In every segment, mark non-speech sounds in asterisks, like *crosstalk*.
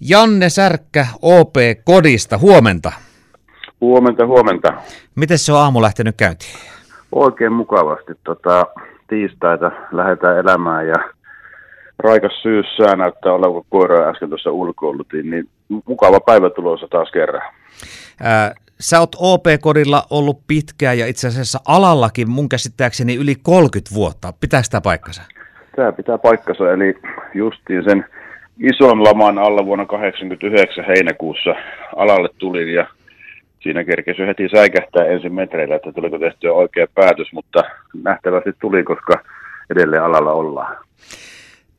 Janne Särkkä OP Kodista, huomenta. Huomenta, huomenta. Miten se on aamu lähtenyt käyntiin? Oikein mukavasti. Tota, tiistaita lähdetään elämään ja raikas syyssää näyttää olevan, kun koira äsken tuossa ulkoilutin, niin mukava päivä tulossa taas kerran. Ää, sä oot OP-kodilla ollut pitkään ja itse asiassa alallakin mun käsittääkseni yli 30 vuotta. Pitääkö tämä paikkansa? Tämä pitää paikkansa, eli justiin sen ison laman alla vuonna 1989 heinäkuussa alalle tulin ja siinä kerkesi heti säikähtää ensin metreillä, että tuliko tehtyä oikea päätös, mutta nähtävästi tuli, koska edelleen alalla ollaan.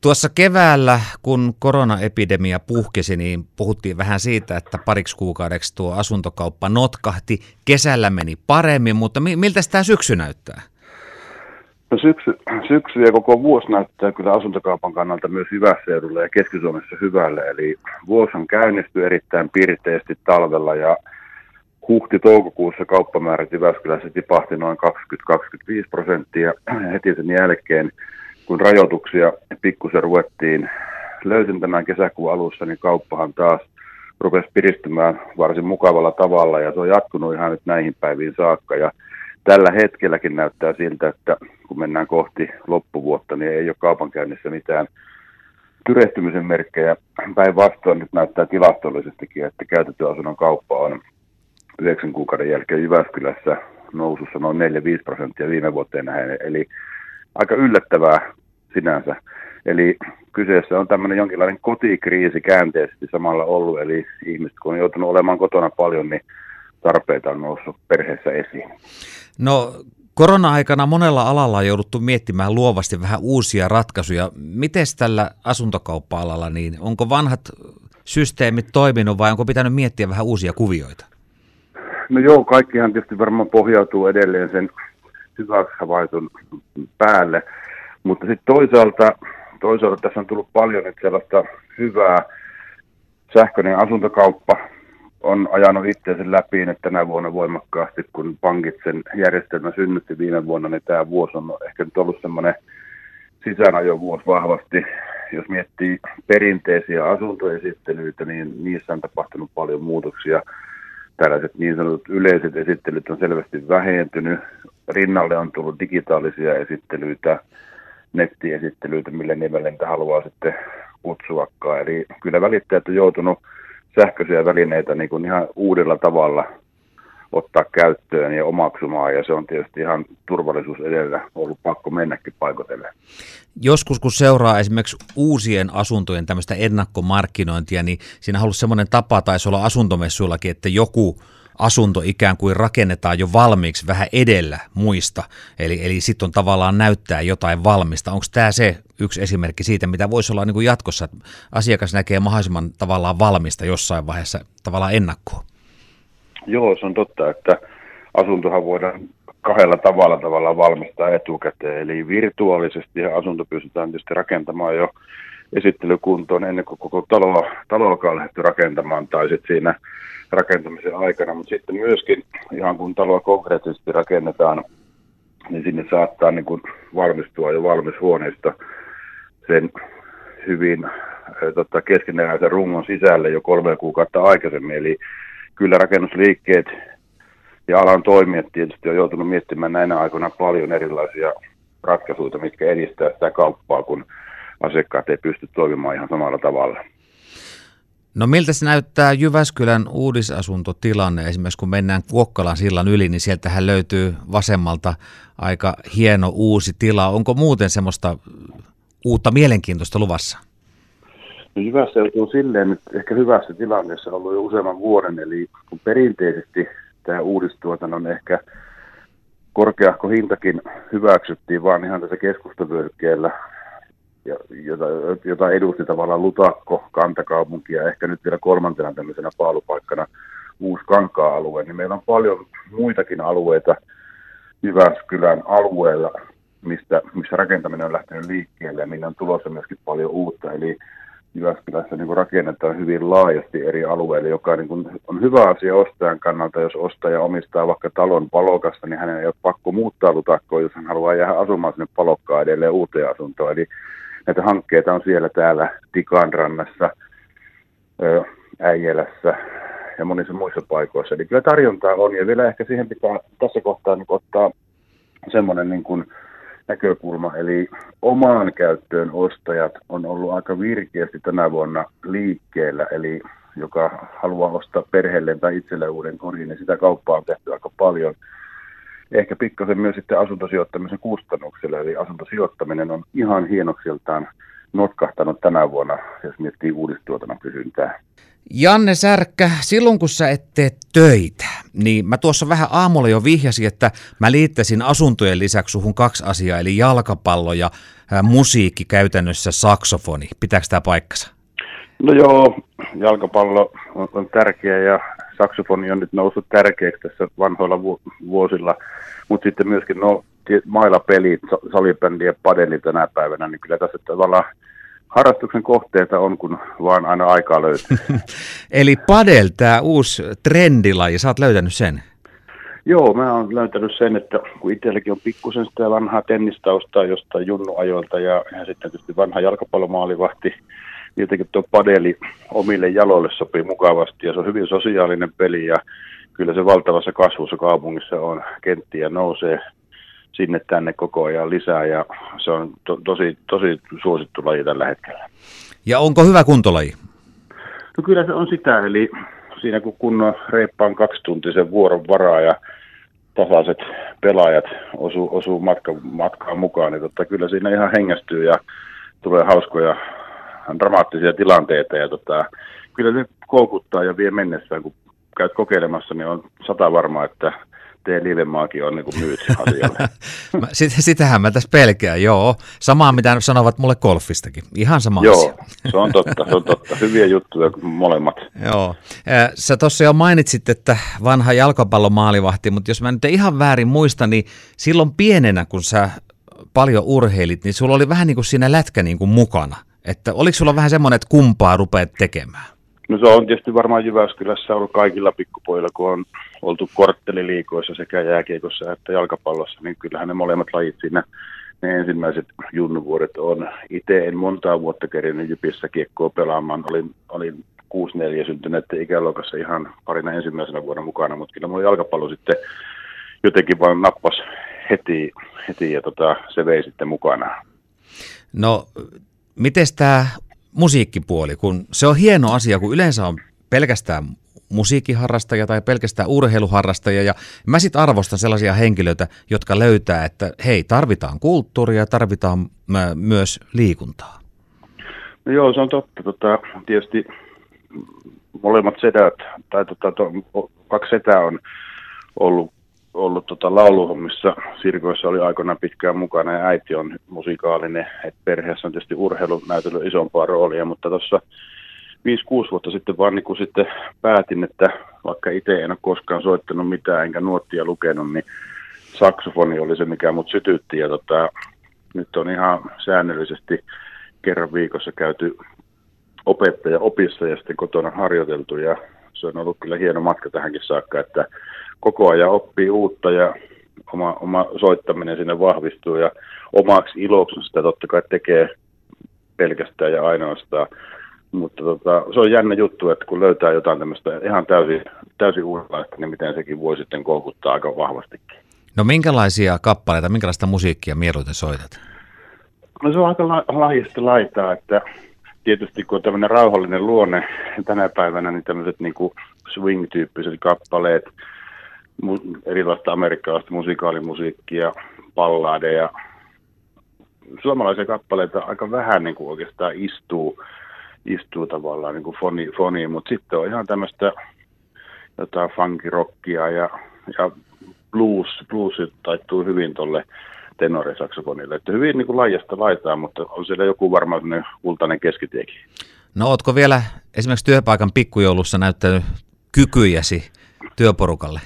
Tuossa keväällä, kun koronaepidemia puhkesi, niin puhuttiin vähän siitä, että pariksi kuukaudeksi tuo asuntokauppa notkahti. Kesällä meni paremmin, mutta miltä tämä syksy näyttää? No syksy, syksy ja koko vuosi näyttää kyllä asuntokaupan kannalta myös Hyväseudulla ja Keski-Suomessa hyvälle. Eli vuosi on käynnisty erittäin pirteästi talvella ja huhti-toukokuussa kauppamäärät Jyväskylässä tipahti noin 20-25 prosenttia. Heti sen jälkeen, kun rajoituksia pikkusen ruvettiin löysentämään kesäkuun alussa, niin kauppahan taas rupesi piristymään varsin mukavalla tavalla ja se on jatkunut ihan nyt näihin päiviin saakka. Ja tällä hetkelläkin näyttää siltä, että kun mennään kohti loppuvuotta, niin ei ole kaupankäynnissä mitään tyrehtymisen merkkejä. Päinvastoin nyt näyttää tilastollisestikin, että käytetty asunnon kauppa on 9 kuukauden jälkeen Jyväskylässä nousussa noin 4-5 prosenttia viime vuoteen nähden, eli aika yllättävää sinänsä. Eli kyseessä on tämmöinen jonkinlainen kotikriisi käänteisesti samalla ollut, eli ihmiset kun on joutunut olemaan kotona paljon, niin tarpeita on noussut perheessä esiin. No korona-aikana monella alalla on jouduttu miettimään luovasti vähän uusia ratkaisuja. Miten tällä asuntokauppa-alalla, niin onko vanhat systeemit toiminut vai onko pitänyt miettiä vähän uusia kuvioita? No joo, kaikkihan tietysti varmaan pohjautuu edelleen sen hyväksi havaitun päälle, mutta sitten toisaalta, toisaalta tässä on tullut paljon nyt sellaista hyvää sähköinen asuntokauppa on ajanut itseänsä läpi että tänä vuonna voimakkaasti, kun pankit sen järjestelmä synnytti viime vuonna, niin tämä vuosi on ehkä nyt ollut semmoinen sisäänajovuosi vahvasti. Jos miettii perinteisiä asuntoesittelyitä, niin niissä on tapahtunut paljon muutoksia tällaiset niin sanotut yleiset esittelyt on selvästi vähentynyt. Rinnalle on tullut digitaalisia esittelyitä, nettiesittelyitä, millä nimellä niitä haluaa sitten kutsuakaan. Eli kyllä välittäjät on joutunut sähköisiä välineitä niin kuin ihan uudella tavalla ottaa käyttöön ja omaksumaan, ja se on tietysti ihan turvallisuus edellä ollut pakko mennäkin paikotelle. Joskus kun seuraa esimerkiksi uusien asuntojen tämmöistä ennakkomarkkinointia, niin siinä on ollut semmoinen tapa, taisi olla asuntomessuillakin, että joku asunto ikään kuin rakennetaan jo valmiiksi vähän edellä muista, eli, eli sitten on tavallaan näyttää jotain valmista. Onko tämä se yksi esimerkki siitä, mitä voisi olla niin kuin jatkossa, että asiakas näkee mahdollisimman tavallaan valmista jossain vaiheessa tavallaan ennakkoon? Joo, se on totta, että asuntohan voidaan kahdella tavalla tavalla valmistaa etukäteen. Eli virtuaalisesti asunto pystytään tietysti rakentamaan jo esittelykuntoon ennen kuin koko taloa, taloa on lähdetty rakentamaan tai sitten siinä rakentamisen aikana. Mutta sitten myöskin ihan kun taloa konkreettisesti rakennetaan, niin sinne saattaa niin kuin valmistua jo valmis huoneista sen hyvin tota, keskeneräisen rungon sisälle jo kolme kuukautta aikaisemmin. Eli kyllä rakennusliikkeet ja alan toimijat tietysti on joutunut miettimään näinä aikoina paljon erilaisia ratkaisuja, mitkä edistää sitä kauppaa, kun asiakkaat ei pysty toimimaan ihan samalla tavalla. No miltä se näyttää Jyväskylän uudisasuntotilanne? Esimerkiksi kun mennään Kuokkalan sillan yli, niin sieltähän löytyy vasemmalta aika hieno uusi tila. Onko muuten semmoista uutta mielenkiintoista luvassa? No Jyväskylä on silleen että ehkä hyvässä tilanteessa ollut jo useamman vuoden, eli kun perinteisesti tämä uudistuotannon ehkä korkeahko hintakin hyväksyttiin vaan ihan tässä keskustavyöhykkeellä, jota, jota edusti tavallaan Lutakko, kantakaupunki ja ehkä nyt vielä kolmantena tämmöisenä paalupaikkana uusi kankaa-alue, niin meillä on paljon muitakin alueita Jyväskylän alueella, mistä, missä rakentaminen on lähtenyt liikkeelle ja minne on tulossa myöskin paljon uutta. Eli Jyväskylässä niin rakennetaan hyvin laajasti eri alueille, joka niin kuin on hyvä asia ostajan kannalta. Jos ostaja omistaa vaikka talon palokasta, niin hänen ei ole pakko muuttaa lutakkoon, jos hän haluaa jäädä asumaan sinne palokkaan edelleen uuteen asuntoon. Eli näitä hankkeita on siellä täällä Tikanrannassa, Äijälässä ja monissa muissa paikoissa. Eli kyllä tarjontaa on ja vielä ehkä siihen pitää tässä kohtaa niin ottaa semmoinen niin kuin näkökulma, eli omaan käyttöön ostajat on ollut aika virkeästi tänä vuonna liikkeellä, eli joka haluaa ostaa perheelleen tai itselleen uuden kodin, niin sitä kauppaa on tehty aika paljon. Ehkä pikkasen myös sitten asuntosijoittamisen kustannuksella, eli asuntosijoittaminen on ihan hienoksiltaan notkahtanut tänä vuonna, jos miettii uudistuotannon kysyntää. Janne Särkkä, silloin kun sä et tee töitä, niin mä tuossa vähän aamulla jo vihjasin, että mä liittäisin asuntojen lisäksi suhun kaksi asiaa, eli jalkapallo ja musiikki käytännössä saksofoni. Pitääkö tämä paikkansa? No joo, jalkapallo on, on tärkeä ja saksofoni on nyt noussut tärkeäksi tässä vanhoilla vu- vuosilla, mutta sitten myöskin no, mailapelit, salibändi ja padeli tänä päivänä, niin kyllä tässä tavallaan harrastuksen kohteita on, kun vaan aina aikaa löytyy. *laughs* Eli padel, tämä uusi trendilaji, sä oot löytänyt sen? Joo, mä oon löytänyt sen, että kun itselläkin on pikkusen sitä vanhaa tennistaustaa jostain junnuajoilta ja, ja sitten tietysti vanha jalkapallomaalivahti, jotenkin tuo padeli omille jaloille sopii mukavasti ja se on hyvin sosiaalinen peli ja kyllä se valtavassa kasvussa kaupungissa on kenttiä nousee sinne tänne koko ajan lisää ja se on to, tosi, tosi suosittu laji tällä hetkellä. Ja onko hyvä kuntolaji? No kyllä se on sitä, eli siinä kun kunnon reippaan kaksituntisen vuoron varaa ja tasaiset pelaajat osuu, osuu matka, matkaan mukaan, niin totta, kyllä siinä ihan hengästyy ja tulee hauskoja dramaattisia tilanteita ja tota, kyllä se koukuttaa ja vie mennessään, kun käyt kokeilemassa, niin on sata varmaa, että tee liivemaakin on niin kuin myyt asialle. *laughs* Sitä, sitähän mä tässä pelkään, joo. Samaa mitä sanovat mulle golfistakin. Ihan sama Joo, asia. se on totta, se on totta. Hyviä juttuja molemmat. Joo. Sä tuossa jo mainitsit, että vanha jalkapallomaalivahti, mutta jos mä nyt ihan väärin muista, niin silloin pienenä, kun sä paljon urheilit, niin sulla oli vähän niin kuin siinä lätkä niin kuin mukana. Että oliko sulla vähän semmoinen, että kumpaa rupeat tekemään? No se on tietysti varmaan Jyväskylässä ollut kaikilla pikkupojilla, kun on oltu kortteliliikoissa sekä jääkiekossa että jalkapallossa, niin kyllähän ne molemmat lajit siinä ne ensimmäiset junnuvuodet on. Itse en montaa vuotta kerinyt Jypissä kiekkoa pelaamaan. Olin, olin 6-4 syntyneiden ikäluokassa ihan parina ensimmäisenä vuonna mukana, mutta kyllä mulla jalkapallo sitten jotenkin vaan nappas heti, heti ja tota, se vei sitten mukana. No, miten tämä musiikkipuoli, kun se on hieno asia, kun yleensä on pelkästään musiikkiharrastaja tai pelkästään urheiluharrastaja. Ja mä sitten arvostan sellaisia henkilöitä, jotka löytää, että hei, tarvitaan kulttuuria, tarvitaan myös liikuntaa. No joo, se on totta. Tota, tietysti molemmat sedät, tai tota, to, kaksi setää on ollut, ollut tota lauluhommissa. Sirkoissa oli aikoinaan pitkään mukana ja äiti on musikaalinen. Et perheessä on tietysti urheilu näytellyt isompaa roolia, mutta tuossa 5-6 vuotta sitten vaan niin kuin sitten päätin, että vaikka itse en ole koskaan soittanut mitään enkä nuottia lukenut, niin saksofoni oli se, mikä mut sytytti. Ja tota, nyt on ihan säännöllisesti kerran viikossa käyty opettaja opissa ja sitten kotona harjoiteltu. Ja se on ollut kyllä hieno matka tähänkin saakka, että koko ajan oppii uutta ja oma, oma soittaminen sinne vahvistuu. Ja omaksi iloksi sitä totta kai tekee pelkästään ja ainoastaan mutta tota, se on jännä juttu, että kun löytää jotain tämmöistä ihan täysin, täysin uudenlaista, niin miten sekin voi sitten koukuttaa aika vahvastikin. No minkälaisia kappaleita, minkälaista musiikkia mieluiten soitat? No se on aika la- laitaa, että tietysti kun on tämmöinen rauhallinen luonne tänä päivänä, niin tämmöiset niin kuin swing-tyyppiset kappaleet, mu- erilaista amerikkalaista musikaalimusiikkia, balladeja, suomalaisia kappaleita aika vähän niin kuin oikeastaan istuu istuu tavallaan niin kuin foni, foniin, mutta sitten on ihan tämmöistä jotain funkirockia ja, ja blues, blues taittuu hyvin tuolle tenorisaksofonille. Että hyvin niin kuin laajasta laitaa, mutta on siellä joku varmaan kultainen keskitiekin. No ootko vielä esimerkiksi työpaikan pikkujoulussa näyttänyt kykyjäsi työporukalle?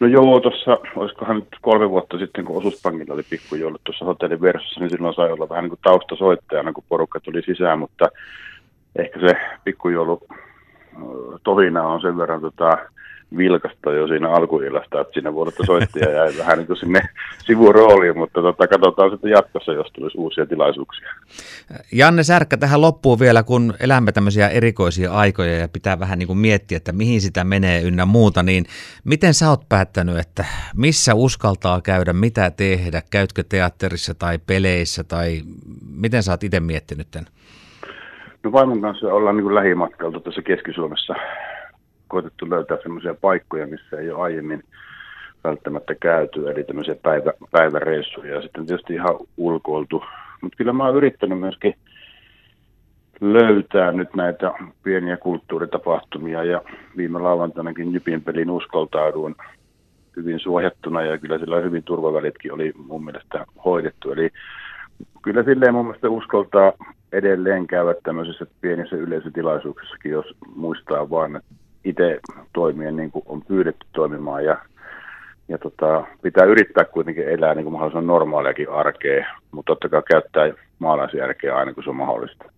No joo, tuossa, olisikohan nyt kolme vuotta sitten, kun osuuspankilla oli pikkujoulut tuossa hotellin versossa, niin silloin sai olla vähän niin kuin taustasoittajana, kun porukka tuli sisään, mutta ehkä se pikkujoulu tohina on sen verran tota, vilkasta jo siinä alkuillasta, että siinä vuodelta soittaja jäi *laughs* vähän niin kuin sinne sivurooliin, mutta tota, katsotaan sitten jatkossa, jos tulisi uusia tilaisuuksia. Janne Särkkä tähän loppuun vielä, kun elämme tämmöisiä erikoisia aikoja ja pitää vähän niin kuin miettiä, että mihin sitä menee ynnä muuta, niin miten sä oot päättänyt, että missä uskaltaa käydä, mitä tehdä, käytkö teatterissa tai peleissä tai miten sä oot itse miettinyt tämän? No vaimon kanssa ollaan niin lähimatkalta tässä Keski-Suomessa koetettu löytää sellaisia paikkoja, missä ei ole aiemmin välttämättä käyty, eli tämmöisiä päivä, päiväreissuja ja sitten tietysti ihan ulkoiltu. Mutta kyllä mä oon yrittänyt myöskin löytää nyt näitä pieniä kulttuuritapahtumia ja viime lauantainakin Jypin pelin uskoltauduin hyvin suojattuna ja kyllä sillä hyvin turvavälitkin oli mun mielestä hoidettu. Eli kyllä silleen mun mielestä uskoltaa edelleen käydä tämmöisissä pienissä yleisötilaisuuksissakin, jos muistaa vaan, että itse toimien niin kuin on pyydetty toimimaan ja, ja tota, pitää yrittää kuitenkin elää niin kuin mahdollisimman normaaliakin arkea, mutta totta kai käyttää maalaisjärkeä aina kun se on mahdollista.